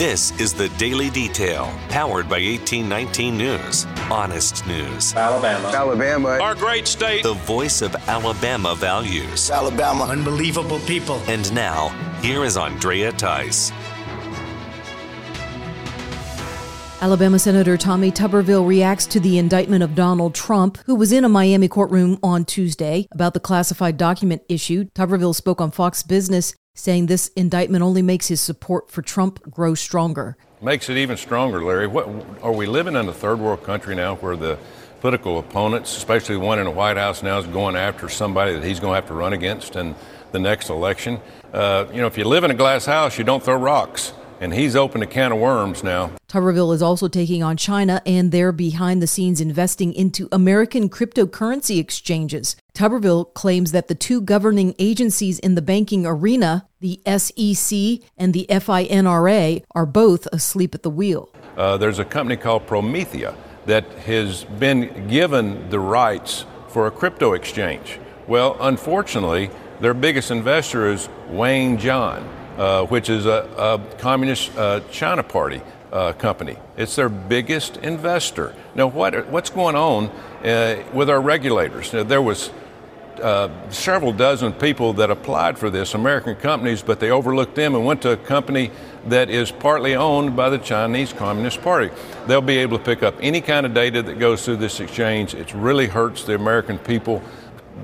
This is the Daily Detail, powered by 1819 News. Honest news. Alabama. Alabama. Our great state. The voice of Alabama values. Alabama. Unbelievable people. And now, here is Andrea Tice. Alabama Senator Tommy Tuberville reacts to the indictment of Donald Trump, who was in a Miami courtroom on Tuesday about the classified document issued. Tuberville spoke on Fox Business, saying this indictment only makes his support for Trump grow stronger. Makes it even stronger, Larry. What, are we living in a third world country now where the political opponents, especially the one in the White House now, is going after somebody that he's going to have to run against in the next election? Uh, you know, if you live in a glass house, you don't throw rocks and he's opened a can of worms now. Tuberville is also taking on China and their behind the scenes investing into American cryptocurrency exchanges. Tuberville claims that the two governing agencies in the banking arena, the SEC and the FINRA, are both asleep at the wheel. Uh, there's a company called Prometheum that has been given the rights for a crypto exchange. Well, unfortunately, their biggest investor is Wanxiang uh, which is a, a communist uh, China Party uh, company. It's their biggest investor. Now, what, what's going on uh, with our regulators? Now, there was uh, several dozen people that applied for this, American companies, but they overlooked them and went to a company that is partly owned by the Chinese Communist Party. They'll be able to pick up any kind of data that goes through this exchange. It really hurts the American people.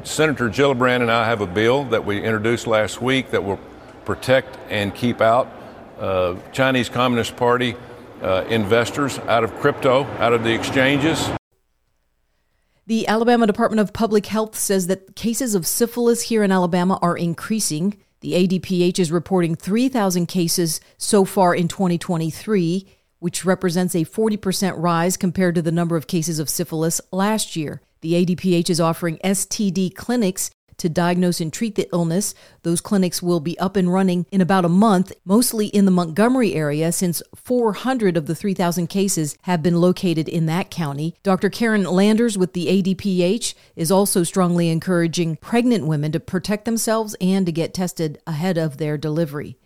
Senator Gillibrand and I have a bill that we introduced last week that will protect and keep out uh, Chinese Communist Party uh, investors out of crypto, out of the exchanges. The Alabama Department of Public Health says that cases of syphilis here in Alabama are increasing. The ADPH is reporting 3,000 cases so far in 2023, which represents a 40% rise compared to the number of cases of syphilis last year. The ADPH is offering STD clinics to diagnose and treat the illness. Those clinics will be up and running in about a month, mostly in the Montgomery area, since 400 of the 3,000 cases have been located in that county. Dr. Karen Landers with the ADPH is also strongly encouraging pregnant women to protect themselves and to get tested ahead of their delivery.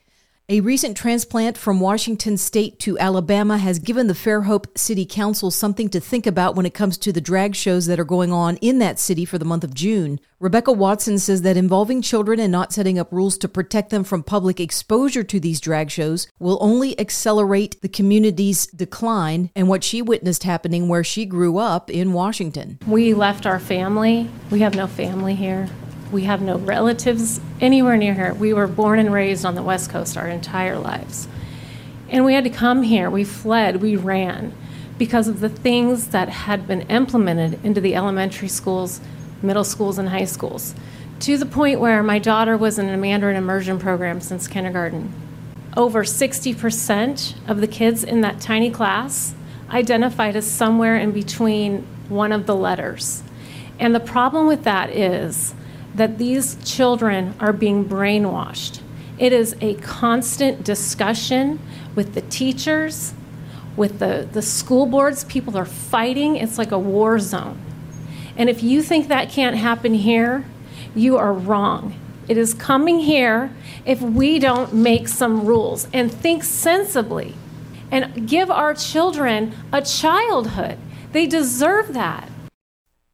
A recent transplant from Washington state to Alabama has given the Fairhope City Council something to think about when it comes to the drag shows that are going on in that city for the month of June. Rebecca Watson says that involving children and not setting up rules to protect them from public exposure to these drag shows will only accelerate the community's decline and what she witnessed happening where she grew up in Washington. We left our family. We have no family here. We have no relatives anywhere near here. We were born and raised on the West Coast our entire lives. And we had to come here. We fled, we ran because of the things that had been implemented into the elementary schools, middle schools, and high schools, to the point where my daughter was in a Mandarin immersion program since kindergarten. Over 60% of the kids in that tiny class identified as somewhere in between one of the letters. And the problem with that is that these children are being brainwashed. It is a constant discussion with the teachers, with the, the school boards. People are fighting. It's like a war zone. And if you think that can't happen here, you are wrong. It is coming here if we don't make some rules and think sensibly and give our children a childhood. They deserve that.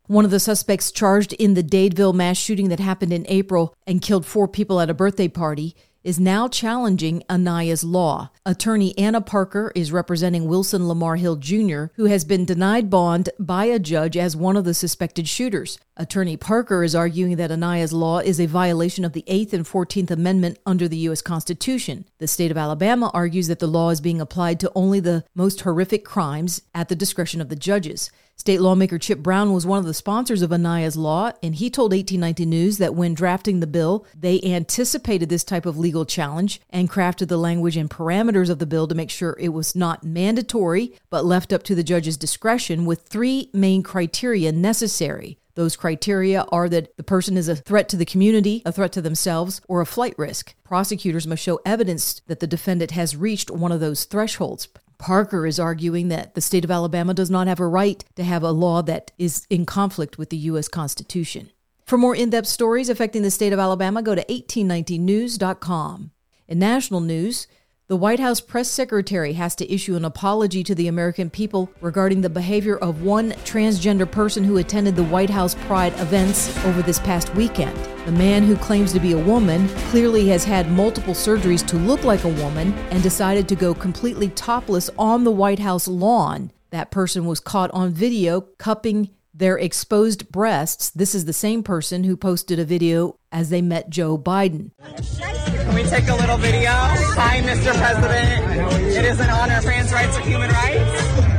One of the suspects charged in the Dadeville mass shooting that happened in April and killed four people at a birthday party is now challenging Aniah's law. Attorney Anna Parker is representing Wilson Lamar Hill Jr., who has been denied bond by a judge as one of the suspected shooters. Attorney Parker is arguing that Aniah's law is a violation of the 8th and 14th Amendment under the U.S. Constitution. The state of Alabama argues that the law is being applied to only the most horrific crimes at the discretion of the judges. State lawmaker Chip Brown was one of the sponsors of Aniah's law, and he told 1819 News that when drafting the bill, they anticipated this type of legal challenge and crafted the language and parameters of the bill to make sure it was not mandatory, but left up to the judge's discretion with three main criteria necessary. Those criteria are that the person is a threat to the community, a threat to themselves, or a flight risk. Prosecutors must show evidence that the defendant has reached one of those thresholds. Parker is arguing that the state of Alabama does not have a right to have a law that is in conflict with the U.S. Constitution. For more in depth stories affecting the state of Alabama, go to 1819news.com. In national news, The White House press secretary has to issue an apology to the American people regarding the behavior of one transgender person who attended the White House Pride events over this past weekend. The man who claims to be a woman clearly has had multiple surgeries to look like a woman and decided to go completely topless on the White House lawn. That person was caught on video cupping their exposed breasts. This is the same person who posted a video as they met Joe Biden. Can we take a little video? Hi, Mr. President. It is an honor, trans rights and human rights.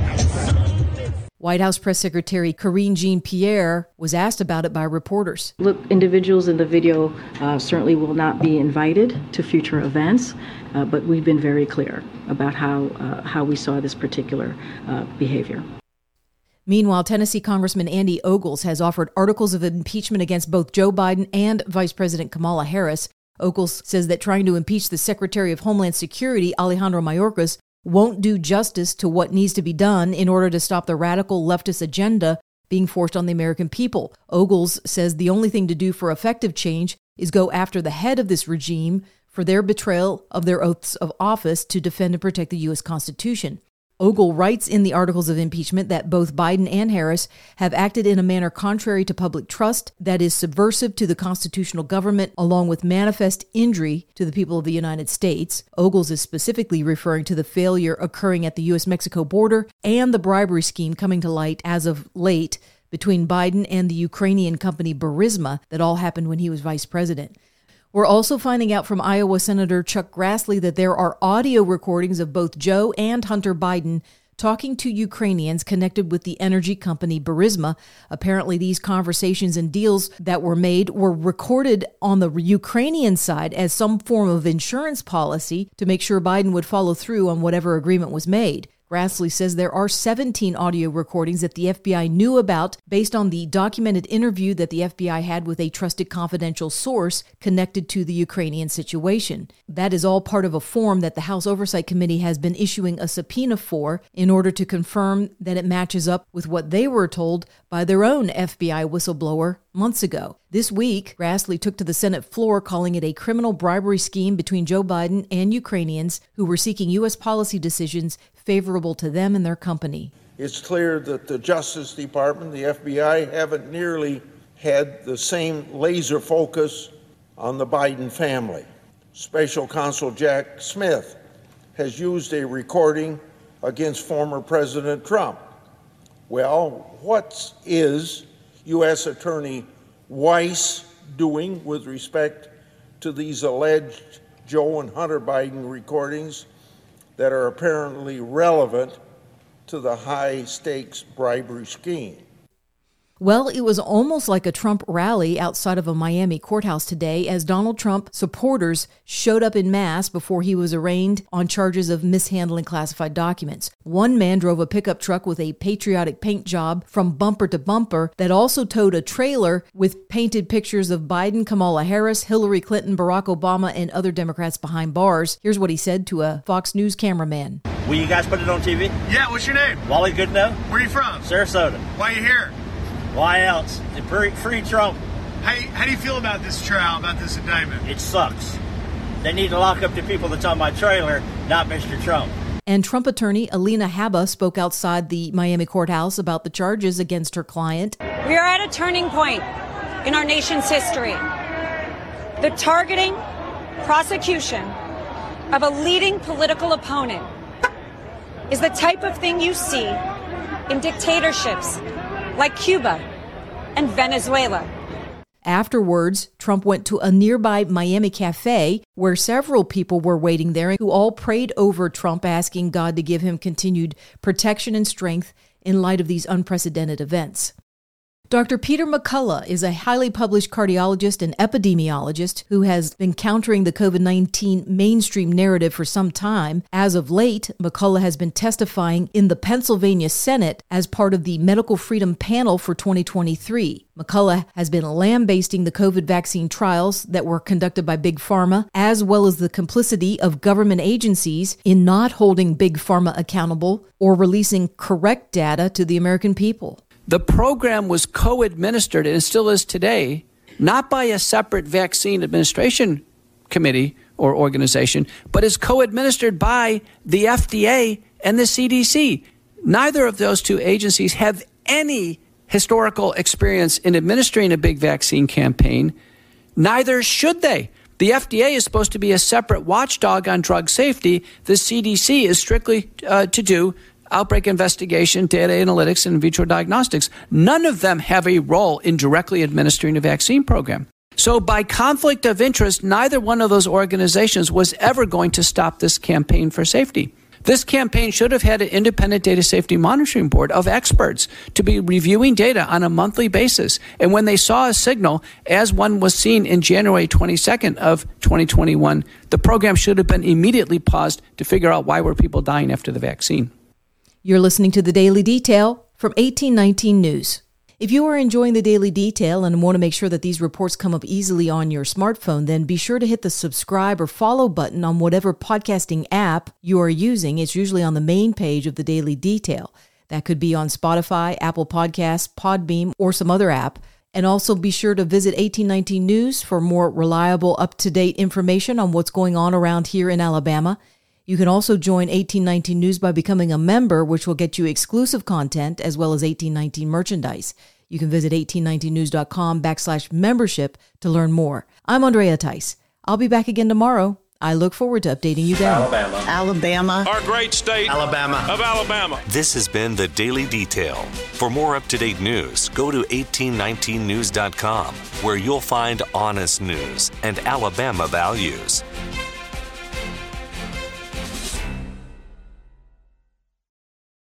White House Press Secretary Karine Jean Pierre was asked about it by reporters. Look, individuals in the video uh, certainly will not be invited to future events, uh, but we've been very clear about how, uh, how we saw this particular uh, behavior. Meanwhile, Tennessee Congressman Andy Ogles has offered articles of impeachment against both Joe Biden and Vice President Kamala Harris. Ogles says that trying to impeach the Secretary of Homeland Security, Alejandro Mayorkas, won't do justice to what needs to be done in order to stop the radical leftist agenda being forced on the American people. Ogles says the only thing to do for effective change is go after the head of this regime for their betrayal of their oaths of office to defend and protect the U.S. Constitution. Ogle writes in the articles of impeachment that both Biden and Harris have acted in a manner contrary to public trust that is subversive to the constitutional government, along with manifest injury to the people of the United States. Ogles is specifically referring to the failure occurring at the U.S. Mexico border and the bribery scheme coming to light as of late between Biden and the Ukrainian company Burisma that all happened when he was vice president. We're also finding out from Iowa Senator Chuck Grassley that there are audio recordings of both Joe and Hunter Biden talking to Ukrainians connected with the energy company Burisma. Apparently, these conversations and deals that were made were recorded on the Ukrainian side as some form of insurance policy to make sure Biden would follow through on whatever agreement was made. Grassley says there are 17 audio recordings that the FBI knew about based on the documented interview that the FBI had with a trusted confidential source connected to the Ukrainian situation. That is all part of a form that the House Oversight Committee has been issuing a subpoena for in order to confirm that it matches up with what they were told by their own FBI whistleblower months ago. This week, Grassley took to the Senate floor calling it a criminal bribery scheme between Joe Biden and Ukrainians who were seeking U.S. policy decisions favorable to them and their company. It's clear that the Justice Department, the FBI, haven't nearly had the same laser focus on the Biden family. Special Counsel Jack Smith has used a recording against former President Trump. Well, what is U.S. Attorney Weiss doing with respect to these alleged Joe and Hunter Biden recordings that are apparently relevant to the high stakes bribery scheme? Well, it was almost like a Trump rally outside of a Miami courthouse today as Donald Trump supporters showed up in mass before he was arraigned on charges of mishandling classified documents. One man drove a pickup truck with a patriotic paint job from bumper to bumper that also towed a trailer with painted pictures of Biden, Kamala Harris, Hillary Clinton, Barack Obama, and other Democrats behind bars. Here's what he said to a Fox News cameraman. Will you guys put it on TV? Yeah, what's your name? Wally Goodenough. Where are you from? Sarasota. Why are you here? Why else? Free, free Trump. How, how do you feel about this trial, about this indictment? It sucks. They need to lock up the people that's on my trailer, not Mr. Trump. And Trump attorney Alina Habba spoke outside the Miami courthouse about the charges against her client. We are at a turning point in our nation's history. The targeting, prosecution of a leading political opponent is the type of thing you see in dictatorships like Cuba and Venezuela. Afterwards, Trump went to a nearby Miami cafe where several people were waiting there who all prayed over Trump, asking God to give him continued protection and strength in light of these unprecedented events. Dr. Peter McCullough is a highly published cardiologist and epidemiologist who has been countering the COVID 19 mainstream narrative for some time. As of late, McCullough has been testifying in the Pennsylvania Senate as part of the Medical Freedom Panel for 2023. McCullough has been lambasting the COVID vaccine trials that were conducted by Big Pharma, as well as the complicity of government agencies in not holding Big Pharma accountable or releasing correct data to the American people. The program was co administered and still is today, not by a separate vaccine administration committee or organization, but is co administered by the FDA and the CDC. Neither of those two agencies have any historical experience in administering a big vaccine campaign. Neither should they. The FDA is supposed to be a separate watchdog on drug safety. The CDC is strictly uh, to do outbreak investigation, data analytics, and in vitro diagnostics. None of them have a role in directly administering a vaccine program. So, by conflict of interest, neither one of those organizations was ever going to stop this campaign for safety. This campaign should have had an independent data safety monitoring board of experts to be reviewing data on a monthly basis. And when they saw a signal, as one was seen in January 22nd of 2021, the program should have been immediately paused to figure out why were people dying after the vaccine. You're listening to the Daily Detail from 1819 News. If you are enjoying the daily detail and want to make sure that these reports come up easily on your smartphone, then be sure to hit the subscribe or follow button on whatever podcasting app you are using. It's usually on the main page of the daily detail. That could be on Spotify, Apple Podcasts, Podbean, or some other app. And also be sure to visit 1819 News for more reliable, up to date information on what's going on around here in Alabama. You can also join 1819 News by becoming a member, which will get you exclusive content as well as 1819 merchandise. You can visit 1819news.com backslash membership to learn more. I'm Andrea Tice. I'll be back again tomorrow. I look forward to updating you then. Alabama. Alabama. Our great state. Alabama. Of Alabama. This has been the Daily Detail. For more up to date news, go to 1819news.com, where you'll find honest news and Alabama values.